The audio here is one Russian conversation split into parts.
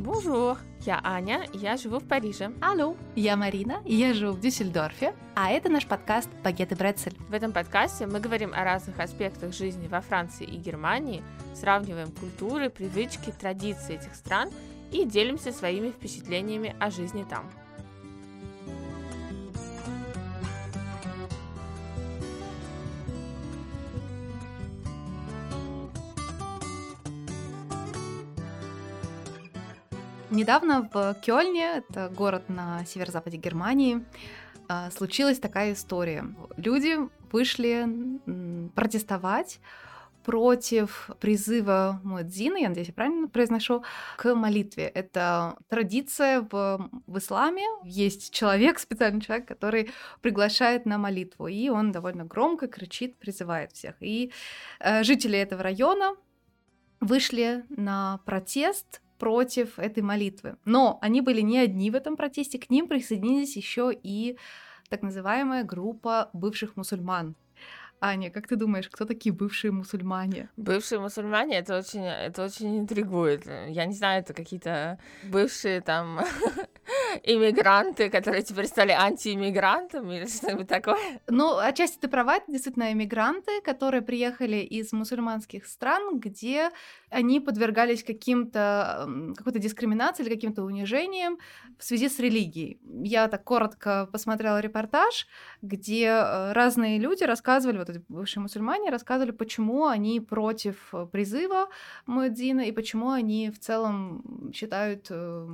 Bonjour, я Аня, я живу в Париже. Алло, я Марина, я живу в Дюссельдорфе, а это наш подкаст «Багет и Брецель». В этом подкасте мы говорим о разных аспектах жизни во Франции и Германии, сравниваем культуры, привычки, традиции этих стран и делимся своими впечатлениями о жизни там. Недавно в Кёльне, это город на северо-западе Германии, а, случилась такая история. Люди вышли протестовать против призыва Муэдзина, я надеюсь, я правильно произношу, к молитве. Это традиция в, в исламе. Есть человек, специальный человек, который приглашает на молитву, и он довольно громко кричит, призывает всех. И э, жители этого района вышли на протест против этой молитвы. Но они были не одни в этом протесте, к ним присоединились еще и так называемая группа бывших мусульман. Аня, как ты думаешь, кто такие бывшие мусульмане? Бывшие мусульмане это очень, это очень интригует. Я не знаю, это какие-то бывшие там иммигранты, которые теперь стали антииммигрантами или что-нибудь такое. Ну, отчасти ты права, это действительно иммигранты, которые приехали из мусульманских стран, где они подвергались каким-то, какой-то дискриминации или каким-то унижениям в связи с религией. Я так коротко посмотрела репортаж, где э, разные люди рассказывали, вот эти бывшие мусульмане рассказывали, почему они против э, призыва Муэдзина и почему они в целом считают э,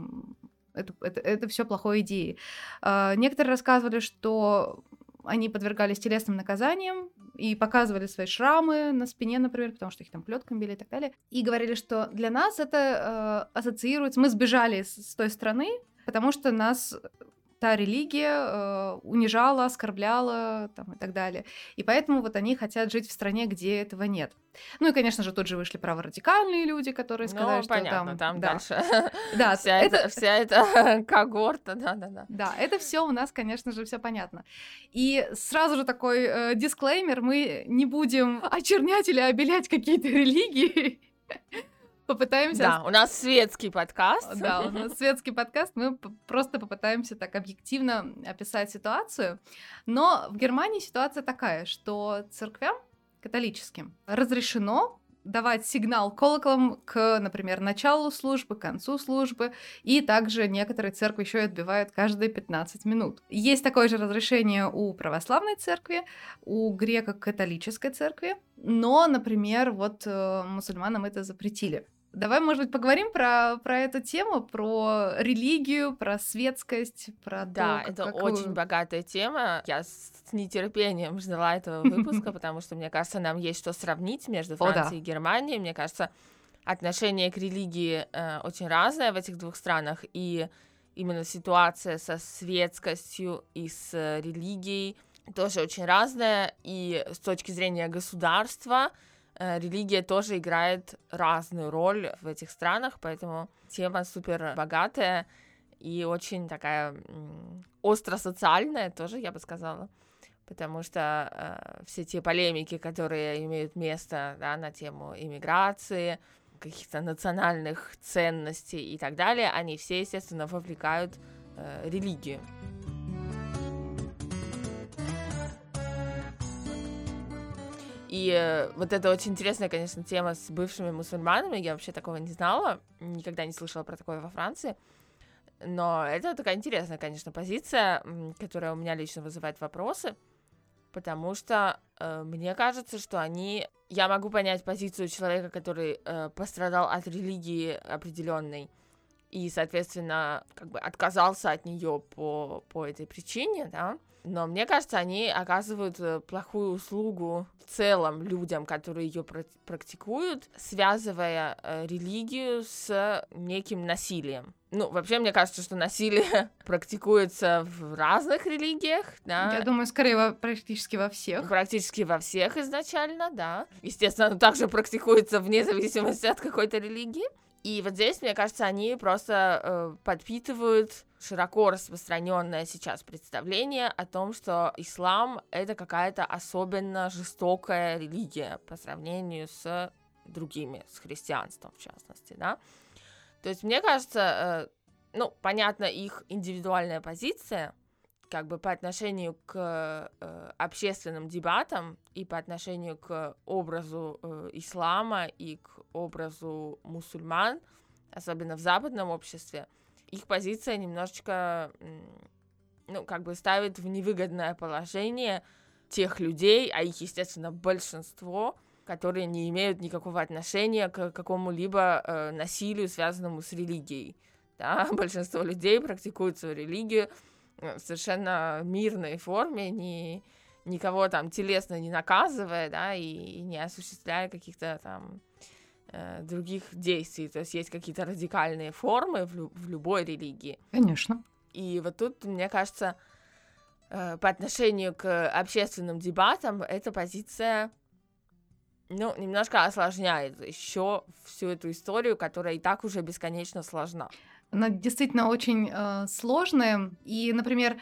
это, это, это все плохой идеей. А, некоторые рассказывали, что они подвергались телесным наказаниям и показывали свои шрамы на спине, например, потому что их там плетками били и так далее. И говорили, что для нас это э, ассоциируется... Мы сбежали с, с той страны, потому что нас та религия э, унижала, оскорбляла там, и так далее. И поэтому вот они хотят жить в стране, где этого нет. Ну и, конечно же, тут же вышли праворадикальные люди, которые сказали, ну, что понятно, там... там да. дальше да, вся, это... эта, вся эта когорта, да-да-да. Да, это все у нас, конечно же, все понятно. И сразу же такой э, дисклеймер, мы не будем очернять или обелять какие-то религии, попытаемся... Да, у нас светский подкаст. Да, у нас светский подкаст, мы просто попытаемся так объективно описать ситуацию. Но в Германии ситуация такая, что церквям католическим разрешено давать сигнал колоколом к, например, началу службы, к концу службы, и также некоторые церкви еще и отбивают каждые 15 минут. Есть такое же разрешение у православной церкви, у греко-католической церкви, но, например, вот э, мусульманам это запретили. Давай, может быть, поговорим про, про эту тему, про религию, про светскость, про Да, то, это какую... очень богатая тема. Я с нетерпением ждала этого выпуска, потому что, мне кажется, нам есть что сравнить между Францией и Германией. Мне кажется, отношение к религии э, очень разное в этих двух странах, и именно ситуация со светскостью и с религией тоже очень разная, и с точки зрения государства — религия тоже играет разную роль в этих странах, поэтому тема супер богатая и очень такая остро социальная тоже, я бы сказала, потому что э, все те полемики, которые имеют место да, на тему иммиграции, каких-то национальных ценностей и так далее, они все, естественно, вовлекают э, религию. И э, вот это очень интересная, конечно, тема с бывшими мусульманами. Я вообще такого не знала, никогда не слышала про такое во Франции. Но это такая интересная, конечно, позиция, которая у меня лично вызывает вопросы, потому что э, мне кажется, что они... Я могу понять позицию человека, который э, пострадал от религии определенной и, соответственно, как бы отказался от нее по, по этой причине, да, но мне кажется, они оказывают э, плохую услугу в целом людям, которые ее практикуют, связывая э, религию с неким насилием. Ну, вообще, мне кажется, что насилие практикуется в разных религиях, да. Я думаю, скорее во, практически во всех. Практически во всех изначально, да. Естественно, оно также практикуется вне зависимости от какой-то религии. И вот здесь, мне кажется, они просто э, подпитывают широко распространенное сейчас представление о том, что ислам это какая-то особенно жестокая религия по сравнению с другими, с христианством в частности, да. То есть, мне кажется, э, ну, понятно, их индивидуальная позиция, как бы по отношению к э, общественным дебатам и по отношению к образу э, ислама и к образу мусульман, особенно в западном обществе, их позиция немножечко, ну, как бы ставит в невыгодное положение тех людей, а их, естественно, большинство, которые не имеют никакого отношения к какому-либо э, насилию, связанному с религией. Да? Большинство людей практикуют свою религию в совершенно мирной форме, не, никого там телесно не наказывая, да, и, и не осуществляя каких-то там э, других действий. То есть есть какие-то радикальные формы в, лю- в любой религии. Конечно. И вот тут, мне кажется, э, по отношению к общественным дебатам эта позиция ну, немножко осложняет еще всю эту историю, которая и так уже бесконечно сложна. Она действительно очень э, сложная. И, например,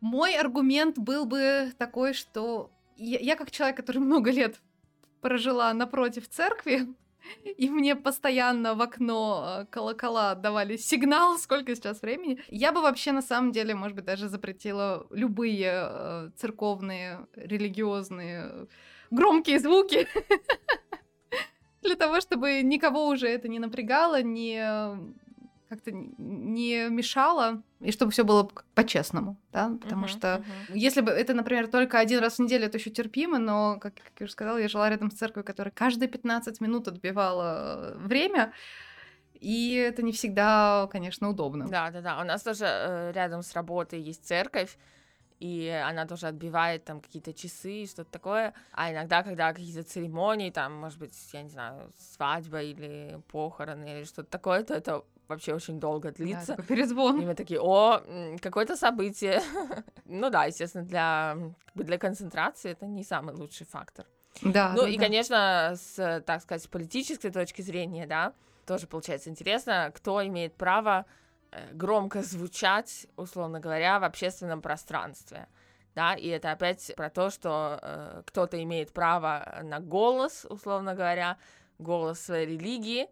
мой аргумент был бы такой, что я, я как человек, который много лет прожила напротив церкви, и мне постоянно в окно э, колокола давали сигнал, сколько сейчас времени. Я бы вообще на самом деле, может быть, даже запретила любые э, церковные, религиозные громкие звуки для того, чтобы никого уже это не напрягало, не как-то не мешало, и чтобы все было по-честному, да, потому uh-huh, что uh-huh. если бы это, например, только один раз в неделю, это еще терпимо, но, как, как я уже сказала, я жила рядом с церковью, которая каждые 15 минут отбивала время, и это не всегда, конечно, удобно. Да, да, да. У нас тоже э, рядом с работой есть церковь, и она тоже отбивает там какие-то часы и что-то такое. А иногда, когда какие-то церемонии, там, может быть, я не знаю, свадьба или похороны или что-то такое, то это вообще очень долго длится. Да, перезвон. И мы такие, о, какое-то событие. ну да, естественно, для, для концентрации это не самый лучший фактор. Да. Ну да, и, да. конечно, с, так сказать, с политической точки зрения, да, тоже получается интересно, кто имеет право э, громко звучать, условно говоря, в общественном пространстве. Да, и это опять про то, что э, кто-то имеет право на голос, условно говоря, голос своей религии,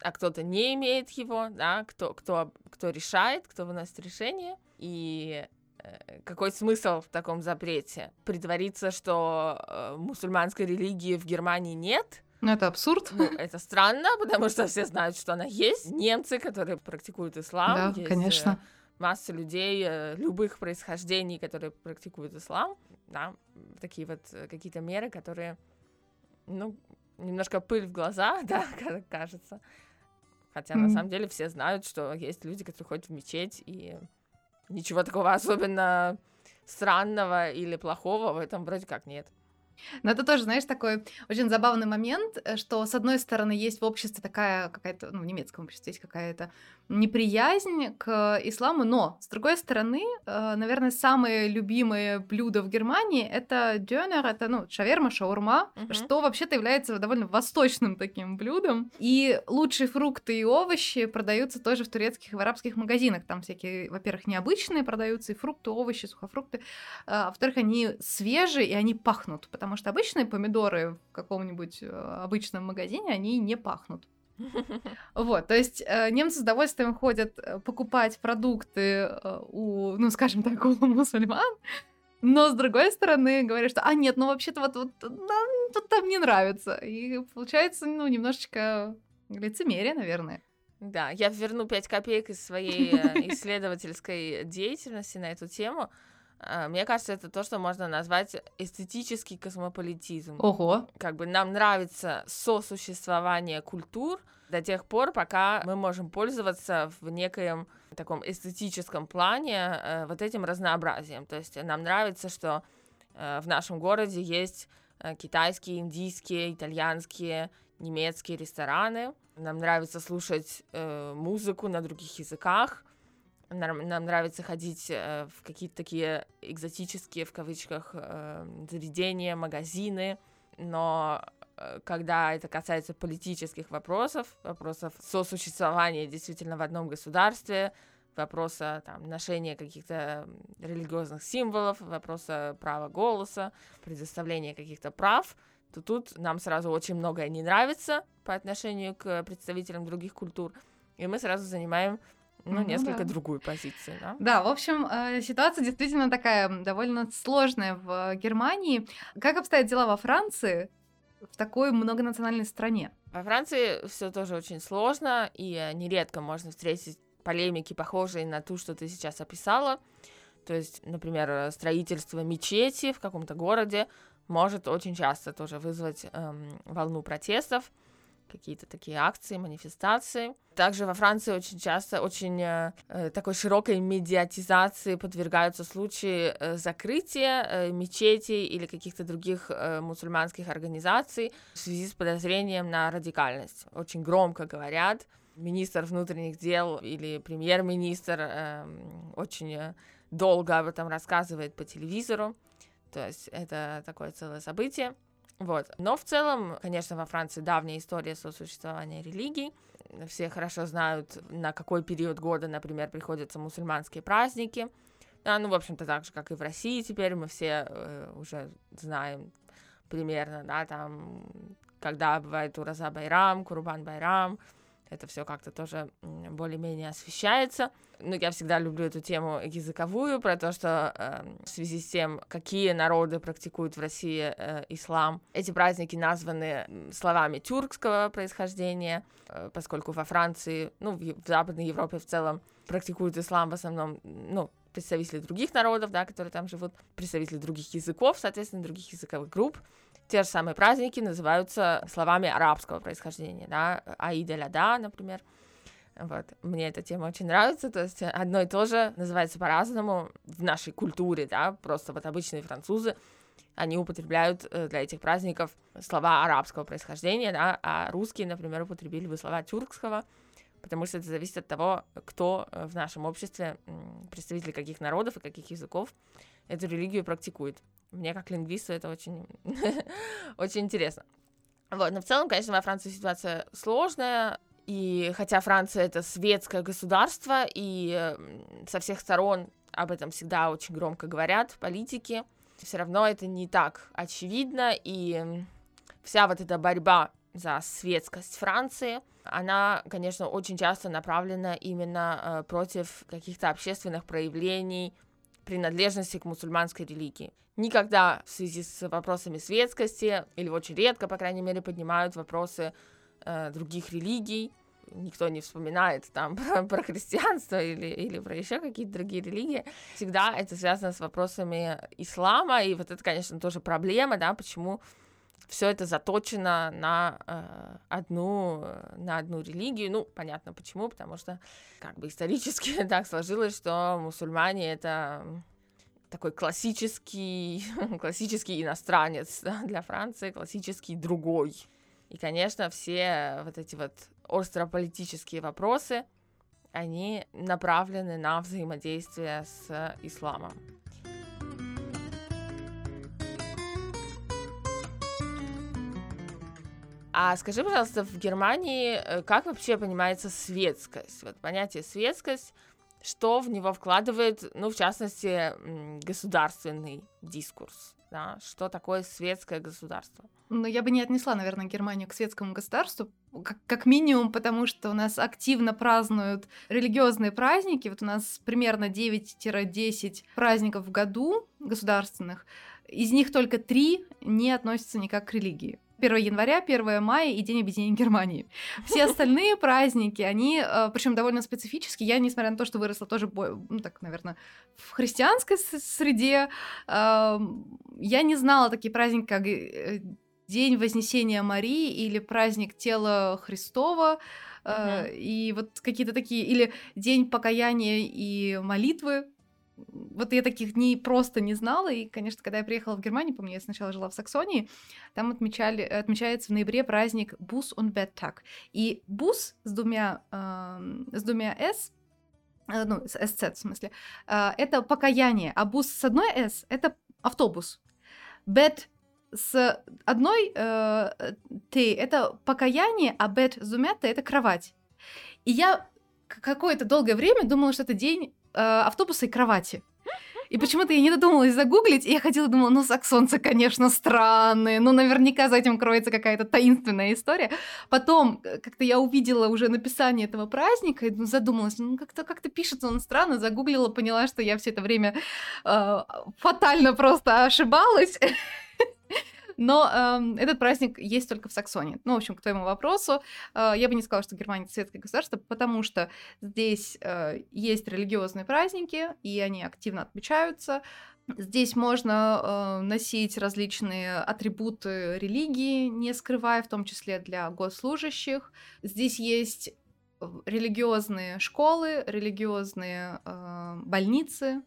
а кто-то не имеет его, да, кто, кто, кто решает, кто выносит решение, и э, какой смысл в таком запрете? Притвориться, что э, мусульманской религии в Германии нет? Ну, это абсурд. Ну, это странно, потому что все знают, что она есть. Немцы, которые практикуют ислам. Да, есть, э, конечно. масса людей любых происхождений, которые практикуют ислам. Да, такие вот какие-то меры, которые, ну, немножко пыль в глаза, да, кажется. Хотя mm. на самом деле все знают, что есть люди, которые ходят в мечеть, и ничего такого особенно странного или плохого в этом вроде как нет. Но это тоже, знаешь, такой очень забавный момент, э, что, с одной стороны, есть в обществе такая какая-то, ну, в немецком обществе есть какая-то неприязнь к исламу, но, с другой стороны, э, наверное, самые любимые блюда в Германии — это дёнер, это, ну, шаверма, шаурма, uh-huh. что вообще-то является довольно восточным таким блюдом. И лучшие фрукты и овощи продаются тоже в турецких и в арабских магазинах. Там всякие, во-первых, необычные продаются, и фрукты, овощи, сухофрукты. А во-вторых, они свежие, и они пахнут, потому что обычные помидоры в каком-нибудь э, обычном магазине, они не пахнут. Вот, то есть э, немцы с удовольствием ходят э, покупать продукты у, ну, скажем так, у мусульман, но с другой стороны говорят, что, а нет, ну вообще-то вот, вот нам тут там не нравится. И получается, ну, немножечко лицемерие, наверное. Да, я верну 5 копеек из своей исследовательской деятельности на эту тему. А, мне кажется, это то, что можно назвать эстетический космополитизм. Ого. Как бы нам нравится сосуществование культур до тех пор, пока мы можем пользоваться в некоем таком эстетическом плане э, вот этим разнообразием. То есть нам нравится, что э, в нашем городе есть э, китайские, индийские, итальянские, немецкие рестораны. Нам нравится слушать музыку на других языках нам, нравится ходить э, в какие-то такие экзотические, в кавычках, э, заведения, магазины, но э, когда это касается политических вопросов, вопросов сосуществования действительно в одном государстве, вопроса там, ношения каких-то религиозных символов, вопроса права голоса, предоставления каких-то прав, то тут нам сразу очень многое не нравится по отношению к представителям других культур. и мы сразу занимаем ну, несколько да. другую позицию, да? Да, в общем, э, ситуация действительно такая довольно сложная в Германии. Как обстоят дела во Франции в такой многонациональной стране? Во Франции все тоже очень сложно, и нередко можно встретить полемики, похожие на ту, что ты сейчас описала. То есть, например, строительство мечети в каком-то городе может очень часто тоже вызвать эм, волну протестов какие-то такие акции, манифестации. Также во Франции очень часто, очень э, э такой широкой медиатизации подвергаются случаи э, закрытия э, мечетей или каких-то других э, мусульманских организаций в связи с подозрением на радикальность. Очень громко говорят. Министр внутренних дел или премьер-министр э, очень долго об этом рассказывает по телевизору. То есть это такое целое событие. Вот. Но в целом, конечно, во Франции давняя история сосуществования религий. Все хорошо знают, на какой период года, например, приходятся мусульманские праздники. Да, ну, в общем-то, так же, как и в России теперь, мы все э, уже знаем примерно, да, там, когда бывает Ураза Байрам, Курбан Байрам, это все как-то тоже более-менее освещается. Но я всегда люблю эту тему языковую, про то, что э, в связи с тем, какие народы практикуют в России э, ислам, эти праздники названы словами тюркского происхождения, э, поскольку во Франции, ну, в, в Западной Европе в целом практикуют ислам в основном, ну, представители других народов, да, которые там живут, представители других языков, соответственно, других языковых групп те же самые праздники называются словами арабского происхождения, да, Аида Ляда, например. Вот. Мне эта тема очень нравится, то есть одно и то же называется по-разному в нашей культуре, да, просто вот обычные французы, они употребляют э, для этих праздников слова арабского происхождения, да, а русские, например, употребили бы слова тюркского, потому что это зависит от того, кто э, в нашем обществе, представители каких народов и каких языков эту религию практикует. Мне как лингвисту это очень, очень интересно. Вот, но в целом, конечно, во Франции ситуация сложная, и хотя Франция это светское государство, и со всех сторон об этом всегда очень громко говорят политики, все равно это не так очевидно, и вся вот эта борьба за светскость Франции, она, конечно, очень часто направлена именно э, против каких-то общественных проявлений принадлежности к мусульманской религии. Никогда в связи с вопросами светскости, или очень редко, по крайней мере, поднимают вопросы э, других религий. Никто не вспоминает там про, про христианство или, или про еще какие-то другие религии. Всегда это связано с вопросами ислама, и вот это, конечно, тоже проблема, да, почему все это заточено на э, одну на одну религию. Ну, понятно почему, потому что как бы исторически так сложилось, что мусульмане это такой классический классический иностранец да, для Франции, классический другой. И, конечно, все вот эти вот острополитические вопросы, они направлены на взаимодействие с исламом. А скажи, пожалуйста, в Германии э, как вообще понимается светскость? Вот понятие светскость, что в него вкладывает, ну, в частности, государственный дискурс, да? Что такое светское государство? Ну, я бы не отнесла, наверное, Германию к светскому государству, как, как минимум, потому что у нас активно празднуют религиозные праздники. Вот у нас примерно 9-10 праздников в году государственных. Из них только три не относятся никак к религии. 1 января, 1 мая и День объединения Германии. Все остальные праздники, они, э, причем довольно специфические. Я, несмотря на то, что выросла тоже, ну так, наверное, в христианской среде, эм, я не знала такие праздники, как э, День Вознесения Марии или праздник Тела Христова, uh-huh. и вот какие-то такие, или День покаяния и молитвы, вот я таких дней просто не знала, и, конечно, когда я приехала в Германию, помню, я сначала жила в Саксонии, там отмечали, отмечается в ноябре праздник Бус und Bettag. И Бус с двумя, э, с двумя S, э, ну, с SZ в смысле, э, это покаяние, а бус с одной S — это автобус. Бет с одной э, Т — это покаяние, а бет с двумя Т — это кровать. И я какое-то долгое время думала, что это день э, автобуса и кровати. И почему-то я не додумалась загуглить, и я ходила думала, ну, саксонцы, конечно, странные, ну, наверняка за этим кроется какая-то таинственная история. Потом э, как-то я увидела уже написание этого праздника, и ну, задумалась, ну, как-то как пишется он странно, загуглила, поняла, что я все это время э, фатально просто ошибалась. Но э, этот праздник есть только в Саксонии. Ну, в общем, к твоему вопросу, э, я бы не сказала, что Германия это светское государство, потому что здесь э, есть религиозные праздники, и они активно отмечаются. Здесь можно э, носить различные атрибуты религии, не скрывая, в том числе для госслужащих. Здесь есть религиозные школы, религиозные э, больницы,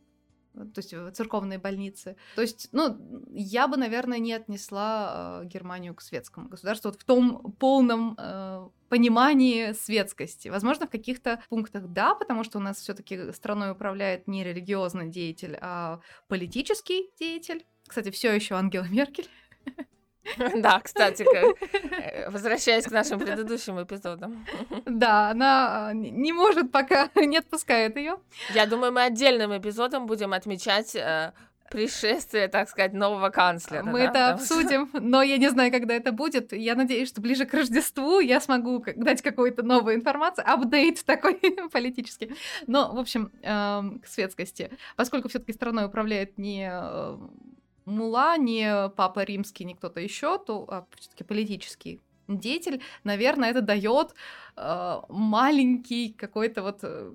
то есть э, церковные больницы. То есть, ну, я бы, наверное, не отнесла э, Германию к светскому государству вот в том полном э, понимании светскости. Возможно, в каких-то пунктах да, потому что у нас все-таки страной управляет не религиозный деятель, а политический деятель. Кстати, все еще Ангела Меркель. Да, кстати, э, возвращаясь к нашим предыдущим эпизодам. Да, она а, не может пока, не отпускает ее. Я думаю, мы отдельным эпизодом будем отмечать э, пришествие, так сказать, нового канцлера. Мы да? это Потому обсудим, что... но я не знаю, когда это будет. Я надеюсь, что ближе к Рождеству я смогу дать какую-то новую информацию, апдейт такой политический. Но, в общем, э, к светскости. Поскольку все таки страной управляет не э, мула, не папа римский, не кто-то еще, то а, все-таки политический деятель, наверное, это дает э, маленький какой-то вот э,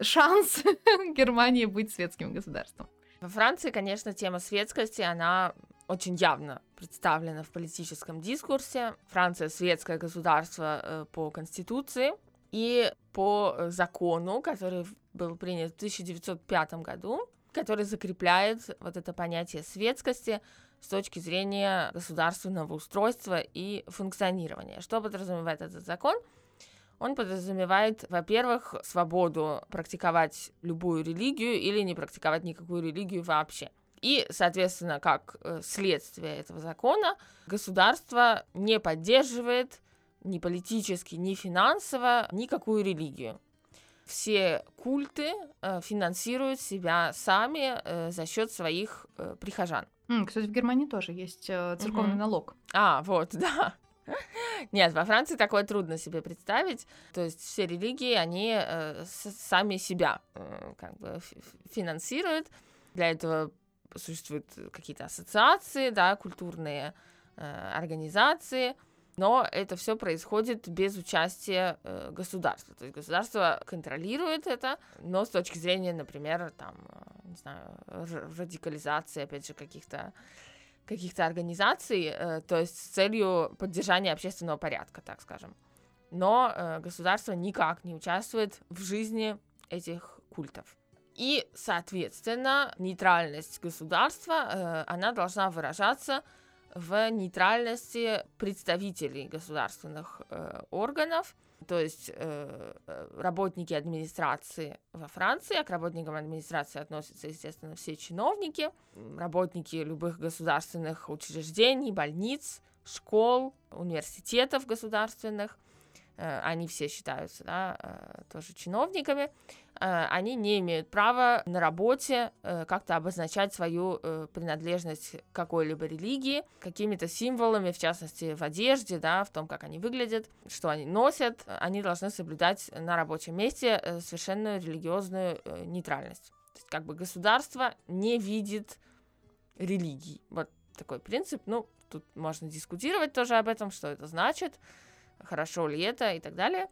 шанс Германии быть светским государством. Во Франции, конечно, тема светскости, она очень явно представлена в политическом дискурсе. Франция светское государство э, по конституции и по закону, который был принят в 1905 году который закрепляет вот это понятие светскости с точки зрения государственного устройства и функционирования. Что подразумевает этот закон? Он подразумевает, во-первых, свободу практиковать любую религию или не практиковать никакую религию вообще. И, соответственно, как э, следствие этого закона, государство не поддерживает ни политически, ни финансово никакую религию все культы э, финансируют себя сами э, за счет своих э, прихожан. Кстати, в Германии тоже есть церковный mm-hmm. налог. А, вот, да. Нет, во Франции такое трудно себе представить. То есть все религии, они э, сами себя э, как бы финансируют. Для этого существуют какие-то ассоциации, да, культурные э, организации но это все происходит без участия э, государства. То есть государство контролирует это, но с точки зрения, например, там, э, не знаю, радикализации, опять же, каких-то каких-то организаций, э, то есть с целью поддержания общественного порядка, так скажем. Но э, государство никак не участвует в жизни этих культов. И, соответственно, нейтральность государства, э, она должна выражаться в нейтральности представителей государственных э, органов, то есть э, э, работники администрации во Франции, а к работникам администрации относятся, естественно, все чиновники, работники любых государственных учреждений, больниц, школ, университетов государственных, они все считаются да, э, тоже чиновниками. Э, они не имеют права на работе э, как-то обозначать свою э, принадлежность какой-либо религии какими-то символами, в частности, в одежде, да, в том, как они выглядят, что они носят. Они должны соблюдать на рабочем месте совершенную религиозную нейтральность. То есть, как бы государство не видит религии. Вот такой принцип. Ну, тут можно дискутировать тоже об этом, что это значит, хорошо ли это и так далее.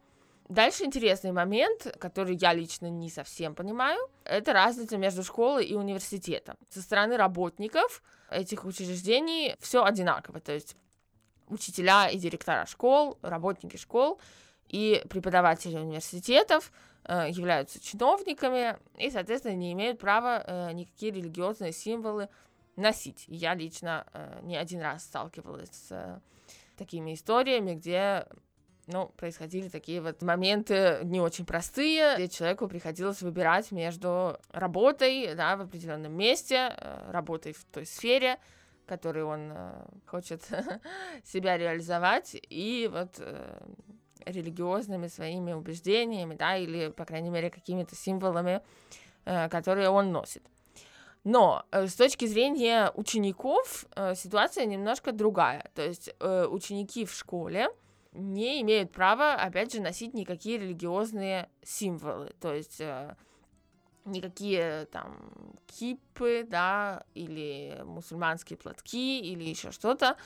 Дальше интересный момент, который я лично не совсем понимаю, это разница между школой и университетом. Со стороны работников этих учреждений все одинаково, то есть учителя и директора школ, работники школ и преподаватели университетов э, являются чиновниками и, соответственно, не имеют права э, никакие религиозные символы носить. Я лично э, не один раз сталкивалась с такими историями, где ну, происходили такие вот моменты не очень простые, где человеку приходилось выбирать между работой, да, в определенном месте, э, работой в той сфере, в которой он э, хочет себя реализовать, и вот э, религиозными своими убеждениями, да, или, по крайней мере, какими-то символами, которые он носит. Но э, с точки зрения учеников э, ситуация немножко другая. То есть э, ученики в школе не имеют права, опять же, носить никакие религиозные символы. То есть никакие там кипы, да, или мусульманские платки, или еще что-то.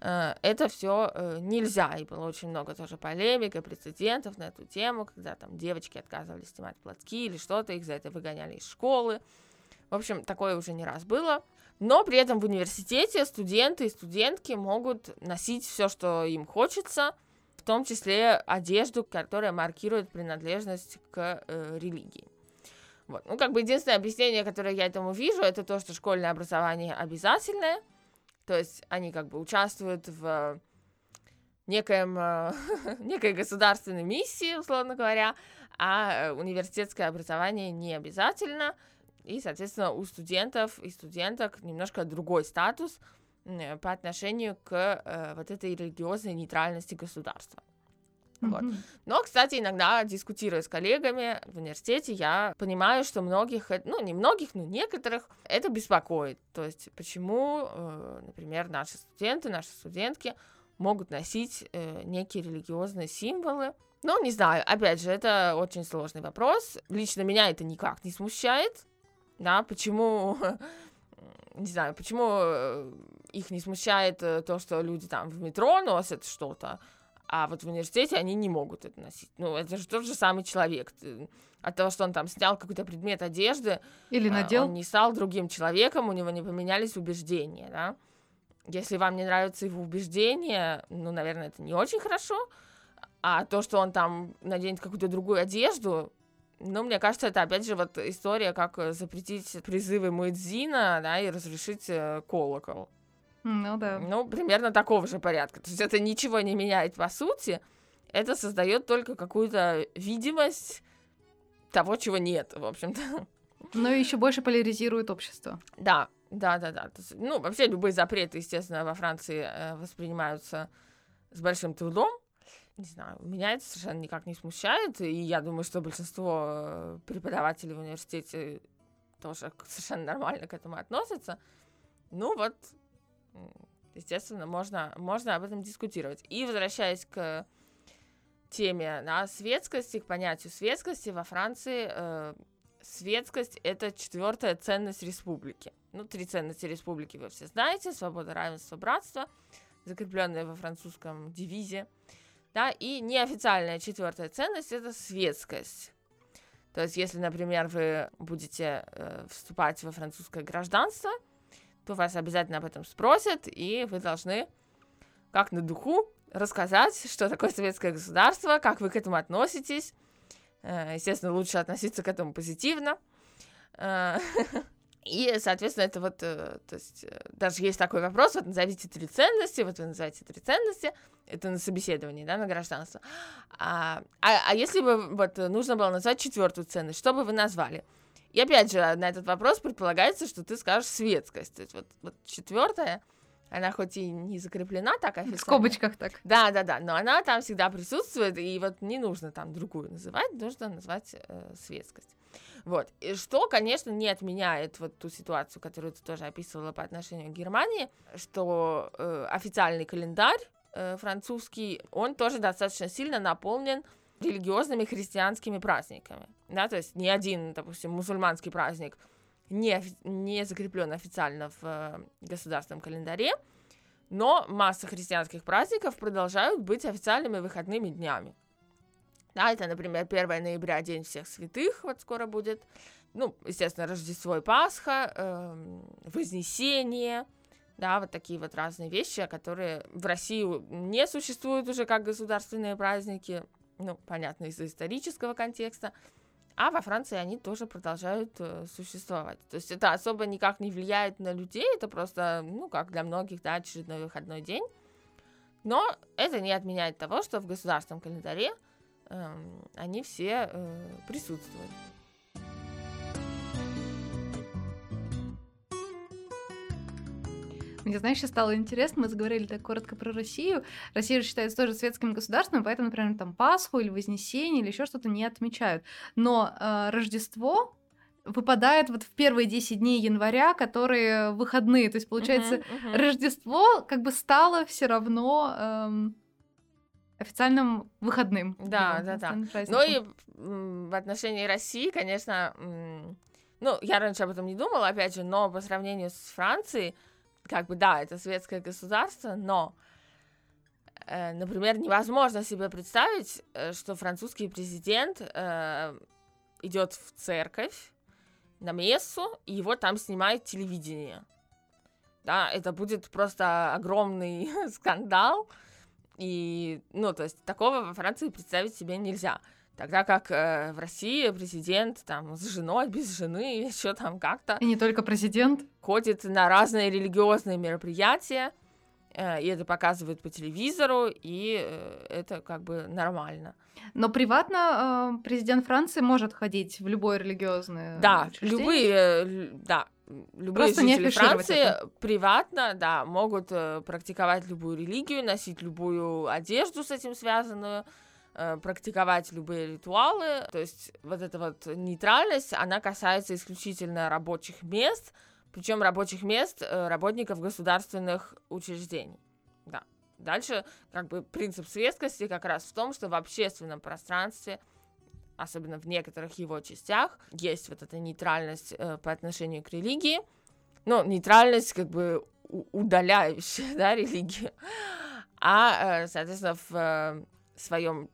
Это все нельзя. И было очень много тоже полемик и прецедентов на эту тему, когда там девочки отказывались снимать платки или что-то, их за это выгоняли из школы. В общем, такое уже не раз было. Но при этом в университете студенты и студентки могут носить все, что им хочется, в том числе одежду, которая маркирует принадлежность к э, религии. Вот. Ну, как бы единственное объяснение, которое я этому вижу, это то, что школьное образование обязательное. То есть они как бы участвуют в некоем, э, некой государственной миссии, условно говоря, а университетское образование не обязательно. И, соответственно, у студентов и студенток немножко другой статус по отношению к э, вот этой религиозной нейтральности государства. Вот. Mm-hmm. Но, кстати, иногда дискутируя с коллегами в университете, я понимаю, что многих, ну не многих, но некоторых это беспокоит. То есть почему, э, например, наши студенты, наши студентки могут носить э, некие религиозные символы. Ну, не знаю, опять же, это очень сложный вопрос. Лично меня это никак не смущает. Да, почему, не знаю, почему э, их не смущает э, то, что люди там в метро носят что-то, а вот в университете они не могут это носить. Ну, это же тот же самый человек. От того, что он там снял какой-то предмет одежды, или а, надел, он не стал другим человеком, у него не поменялись убеждения, да. Если вам не нравятся его убеждения, ну, наверное, это не очень хорошо. А то, что он там наденет какую-то другую одежду, ну, мне кажется, это опять же вот история, как запретить призывы Муэдзина, да, и разрешить э, колокол. Ну да. Ну, примерно такого же порядка. То есть это ничего не меняет по сути, это создает только какую-то видимость того, чего нет, в общем-то. Но еще больше поляризирует общество. Да, да, да, да. Есть, ну, вообще любые запреты, естественно, во Франции э, воспринимаются с большим трудом. Не знаю, меня это совершенно никак не смущает, и я думаю, что большинство э, преподавателей в университете тоже совершенно нормально к этому относятся. Ну вот, естественно, можно, можно об этом дискутировать. И возвращаясь к теме да, светскости, к понятию светскости, во Франции э, светскость — это четвертая ценность республики. Ну, три ценности республики вы все знаете. Свобода, равенство, братство, закрепленные во французском девизе. Да, и неофициальная четвертая ценность — это светскость. То есть, если, например, вы будете э, вступать во французское гражданство — то вас обязательно об этом спросят, и вы должны, как на духу, рассказать, что такое советское государство, как вы к этому относитесь. Э, естественно, лучше относиться к этому позитивно. Э, и, соответственно, это вот, э, то есть, даже есть такой вопрос, вот назовите три ценности, вот вы называете три ценности, это на собеседовании, да, на гражданство. А, а, а если бы вот нужно было назвать четвертую ценность, что бы вы назвали? И опять же, на этот вопрос предполагается, что ты скажешь светскость. То есть вот, вот четвертая, она хоть и не закреплена так официально. В скобочках так. Да, да, да, но она там всегда присутствует, и вот не нужно там другую называть, нужно назвать э, светскость. Вот. И что, конечно, не отменяет вот ту ситуацию, которую ты тоже описывала по отношению к Германии, что э, официальный календарь э, французский, он тоже достаточно сильно наполнен религиозными христианскими праздниками. Да, то есть ни один, допустим, мусульманский праздник не, не закреплен официально в э, государственном календаре, но масса христианских праздников продолжают быть официальными выходными днями. Да, это, например, 1 ноября, День всех святых, вот скоро будет. Ну, естественно, Рождество и Пасха, э, Вознесение, да, вот такие вот разные вещи, которые в России не существуют уже как государственные праздники, ну, понятно, из-за исторического контекста, а во Франции они тоже продолжают э, существовать. То есть это особо никак не влияет на людей, это просто, ну, как для многих, да, очередной выходной день. Но это не отменяет того, что в государственном календаре они все э, присутствуют. Мне, знаешь, сейчас стало интересно, мы заговорили так коротко про Россию. Россия же считается тоже светским государством, поэтому, например, там Пасху или Вознесение или еще что-то не отмечают. Но э, Рождество выпадает вот в первые 10 дней января, которые выходные. То есть, получается, uh-huh, uh-huh. Рождество как бы стало все равно эм, официальным выходным. Да, да, да. Ну и в отношении России, конечно, ну, я раньше об этом не думала, опять же, но по сравнению с Францией, как бы, да, это светское государство, но, э, например, невозможно себе представить, э, что французский президент э, идет в церковь на мессу, и его там снимает телевидение. Да, это будет просто огромный скандал, и, ну, то есть такого во Франции представить себе нельзя. Тогда как э, в России президент там с женой, без жены, что там как-то. И не только президент. Ходит на разные религиозные мероприятия, э, и это показывают по телевизору, и э, это как бы нормально. Но приватно э, президент Франции может ходить в любое религиозное Да, любые, э, да, любые Просто жители Франции это. приватно, да, могут э, практиковать любую религию, носить любую одежду с этим связанную, э, практиковать любые ритуалы. То есть вот эта вот нейтральность, она касается исключительно рабочих мест, причем рабочих мест э, работников государственных учреждений. Да. Дальше, как бы, принцип светскости как раз в том, что в общественном пространстве – особенно в некоторых его частях, есть вот эта нейтральность э, по отношению к религии, ну, нейтральность как бы удаляющая, да, религию, а, э, соответственно, в э, своем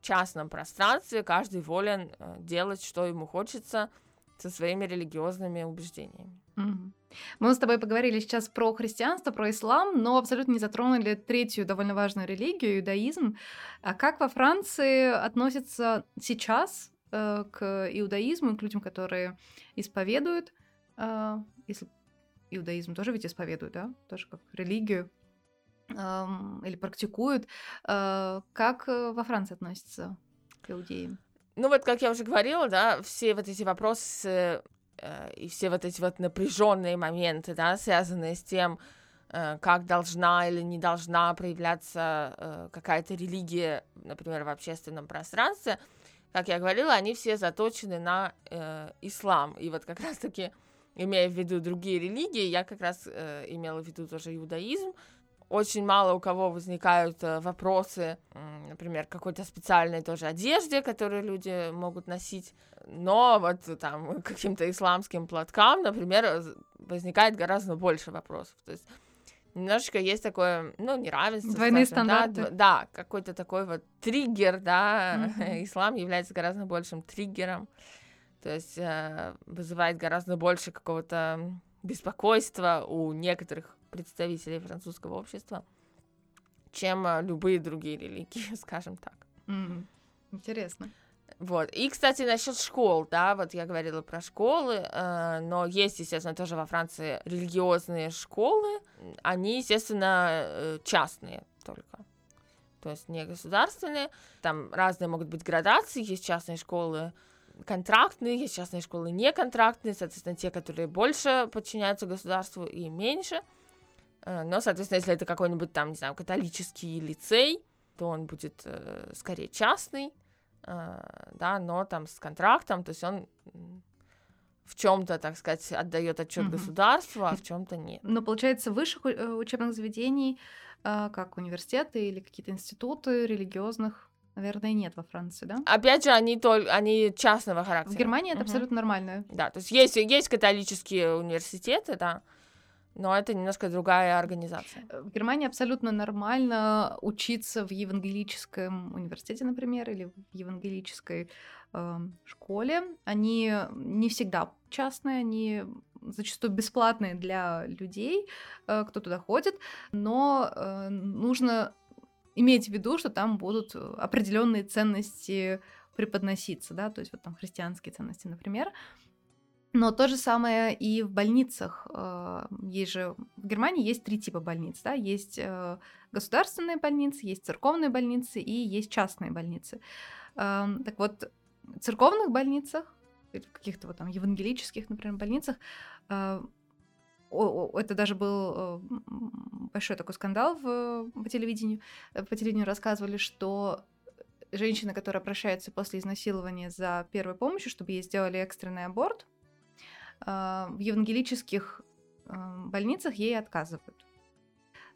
частном пространстве каждый волен э, делать, что ему хочется со своими религиозными убеждениями. Mm-hmm. Мы с тобой поговорили сейчас про христианство, про ислам, но абсолютно не затронули третью довольно важную религию, иудаизм. А как во Франции относятся сейчас э, к иудаизму, к людям, которые исповедуют, э, если иудаизм тоже ведь исповедуют, да, тоже как религию, э, или практикуют, э, как во Франции относятся к иудеям? Ну вот, как я уже говорила, да, все вот эти вопросы и все вот эти вот напряженные моменты, да, связанные с тем, э, как должна или не должна проявляться э, какая-то религия, например, в общественном пространстве, как я говорила, они все заточены на э, ислам. И вот как раз-таки, имея в виду другие религии, я как раз э, имела в виду тоже иудаизм, очень мало у кого возникают э, вопросы, например, какой-то специальной тоже одежде, которую люди могут носить, но вот там каким-то исламским платкам, например, возникает гораздо больше вопросов. То есть немножечко есть такое, ну, неравенство. Двойные скажем, стандарты. Да, да какой-то такой вот триггер, да, mm-hmm. ислам является гораздо большим триггером, то есть э, вызывает гораздо больше какого-то беспокойства у некоторых представителей французского общества, чем э, любые другие религии, скажем так. Mm-hmm. Интересно. Вот. И, кстати, насчет школ, да, вот я говорила про школы, э, но есть, естественно, тоже во Франции религиозные школы, они, естественно, э, частные только, то есть не государственные, там разные могут быть градации, есть частные школы контрактные, есть частные школы неконтрактные, соответственно, те, которые больше подчиняются государству и меньше, но, соответственно, если это какой-нибудь там, не знаю, католический лицей, то он будет э, скорее частный, Э, да, но там с контрактом, то есть он в чем-то, так сказать, отдает отчет угу. государству, а в чем-то нет. Но получается, высших э, учебных заведений, э, как университеты или какие-то институты религиозных, наверное, нет во Франции, да? Опять же, они только они частного характера. В Германии это угу. абсолютно нормально. Да, то есть есть есть католические университеты, да, но это немножко другая организация. Э, в Германии абсолютно нормально учиться в евангелическом университете, например, или в евангелической э, школе. Они не всегда частные, они зачастую бесплатные для людей, э, кто туда ходит, но э, нужно иметь в виду, что там будут определенные ценности преподноситься, да, то есть вот там христианские ценности, например. Но то же самое и в больницах. Э, есть же в Германии есть три типа больниц, да, есть э, государственные больницы, есть церковные больницы и есть частные больницы. Эм, так вот, в церковных больницах, в каких-то вот там евангелических, например, больницах, э, это даже был большой такой скандал в, по телевидению. По телевидению рассказывали, что женщина, которая обращается после изнасилования за первой помощью, чтобы ей сделали экстренный аборт, в евангелических э, больницах ей отказывают.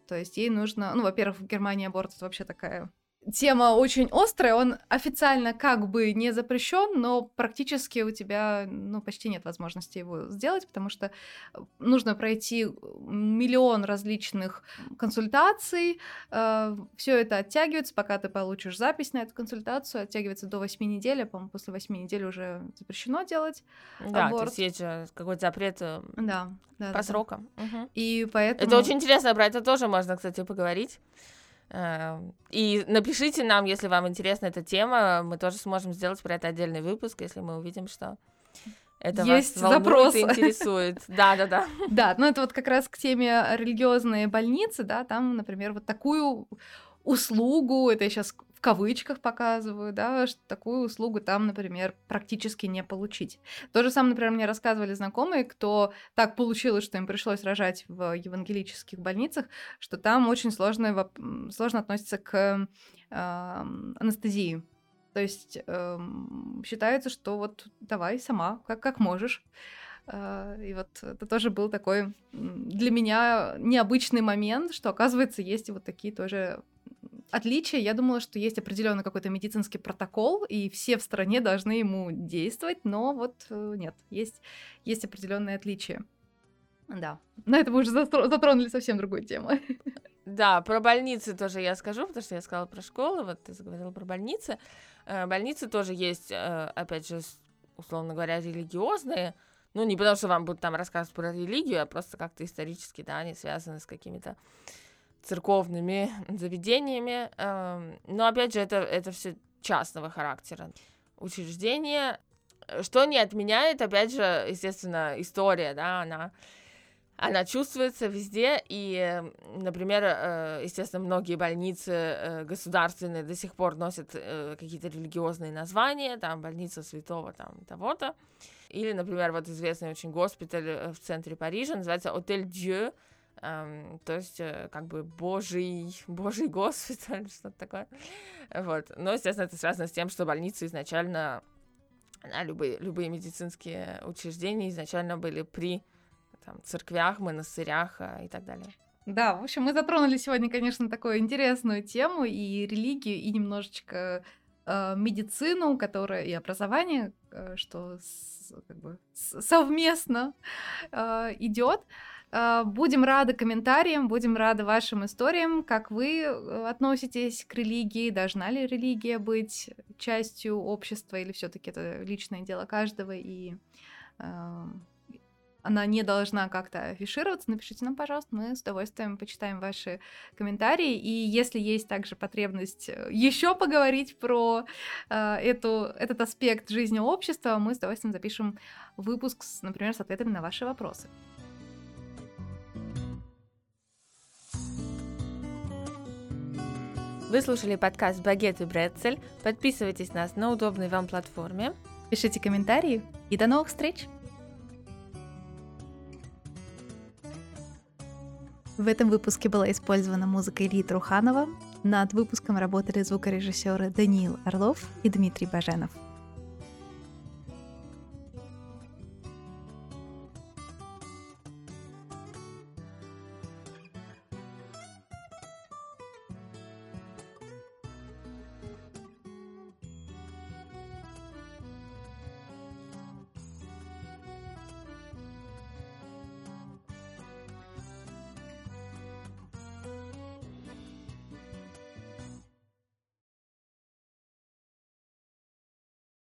То есть ей нужно, ну, во-первых, в Германии аборт это вообще такая тема очень острая, он официально как бы не запрещен, но практически у тебя ну, почти нет возможности его сделать, потому что э, нужно пройти миллион различных консультаций, э, все это оттягивается, пока ты получишь запись на эту консультацию, оттягивается до 8 недель, а, по-моему, после 8 недель уже запрещено делать Да, аборт. то есть есть же какой-то запрет э, да, да, по да, срокам. Угу. И поэтому... Это очень интересно, про это тоже можно, кстати, поговорить. Эм, и напишите нам, если вам интересна эта тема, мы тоже сможем сделать про это отдельный выпуск, если мы увидим, что это Есть вас запрос. интересует. Да, да, да. Да, ну это вот как раз к теме религиозные больницы, да, там, например, вот такую услугу, это я сейчас в кавычках показываю, да, что такую услугу там, например, практически не получить. То же самое, например, мне рассказывали знакомые, кто так получилось, что им пришлось рожать в евангелических больницах, что там очень сложно, сложно относится к э, анестезии. То есть э, считается, что вот давай сама, как, как можешь. Э, и вот это тоже был такой для меня необычный момент, что, оказывается, есть вот такие тоже отличие, я думала, что есть определенный какой-то медицинский протокол, и все в стране должны ему действовать, но вот э, нет, есть, есть определенные отличия. Да, на это мы уже затронули совсем другую тему. Да, про больницы тоже я скажу, потому что я сказала про школы, вот ты заговорила про больницы. Э, больницы тоже есть, э, опять же, условно говоря, религиозные, ну, не потому что вам будут там рассказывать про религию, а просто как-то исторически, да, они связаны с какими-то церковными заведениями. Эм, но опять же, это, это все частного характера. Учреждения, что не отменяет, опять же, естественно, история, да, она, она чувствуется везде, и, например, э, естественно, многие больницы э, государственные до сих пор носят э, какие-то религиозные названия, там, больница святого, там, того-то, или, например, вот известный очень госпиталь в центре Парижа, называется Отель Дью, Um, то есть, э, как бы, божий, божий госпиталь, что-то такое. Вот. Но, естественно, это связано с тем, что больницы изначально, любые, любые медицинские учреждения изначально были при там, церквях, монастырях а, и так далее. Да, в общем, мы затронули сегодня, конечно, такую интересную тему и религию, и немножечко э, медицину, которая и образование, э, что с, как бы совместно э, идет. А, будем рады комментариям, будем рады вашим историям, как вы э, относитесь к религии, должна ли религия быть частью общества, или все-таки это личное дело каждого, и э, она не должна как-то афишироваться, напишите нам, пожалуйста, мы с удовольствием почитаем ваши комментарии. И если есть также потребность э, еще поговорить про э, эту, этот аспект жизни общества, мы с удовольствием запишем выпуск, с, например, с ответами на ваши вопросы. Вы слушали подкаст «Багет и Бретцель». Подписывайтесь на нас на удобной вам платформе. Пишите комментарии и до новых встреч! В этом выпуске была использована музыка Ильи Труханова. Над выпуском работали звукорежиссеры Даниил Орлов и Дмитрий Баженов.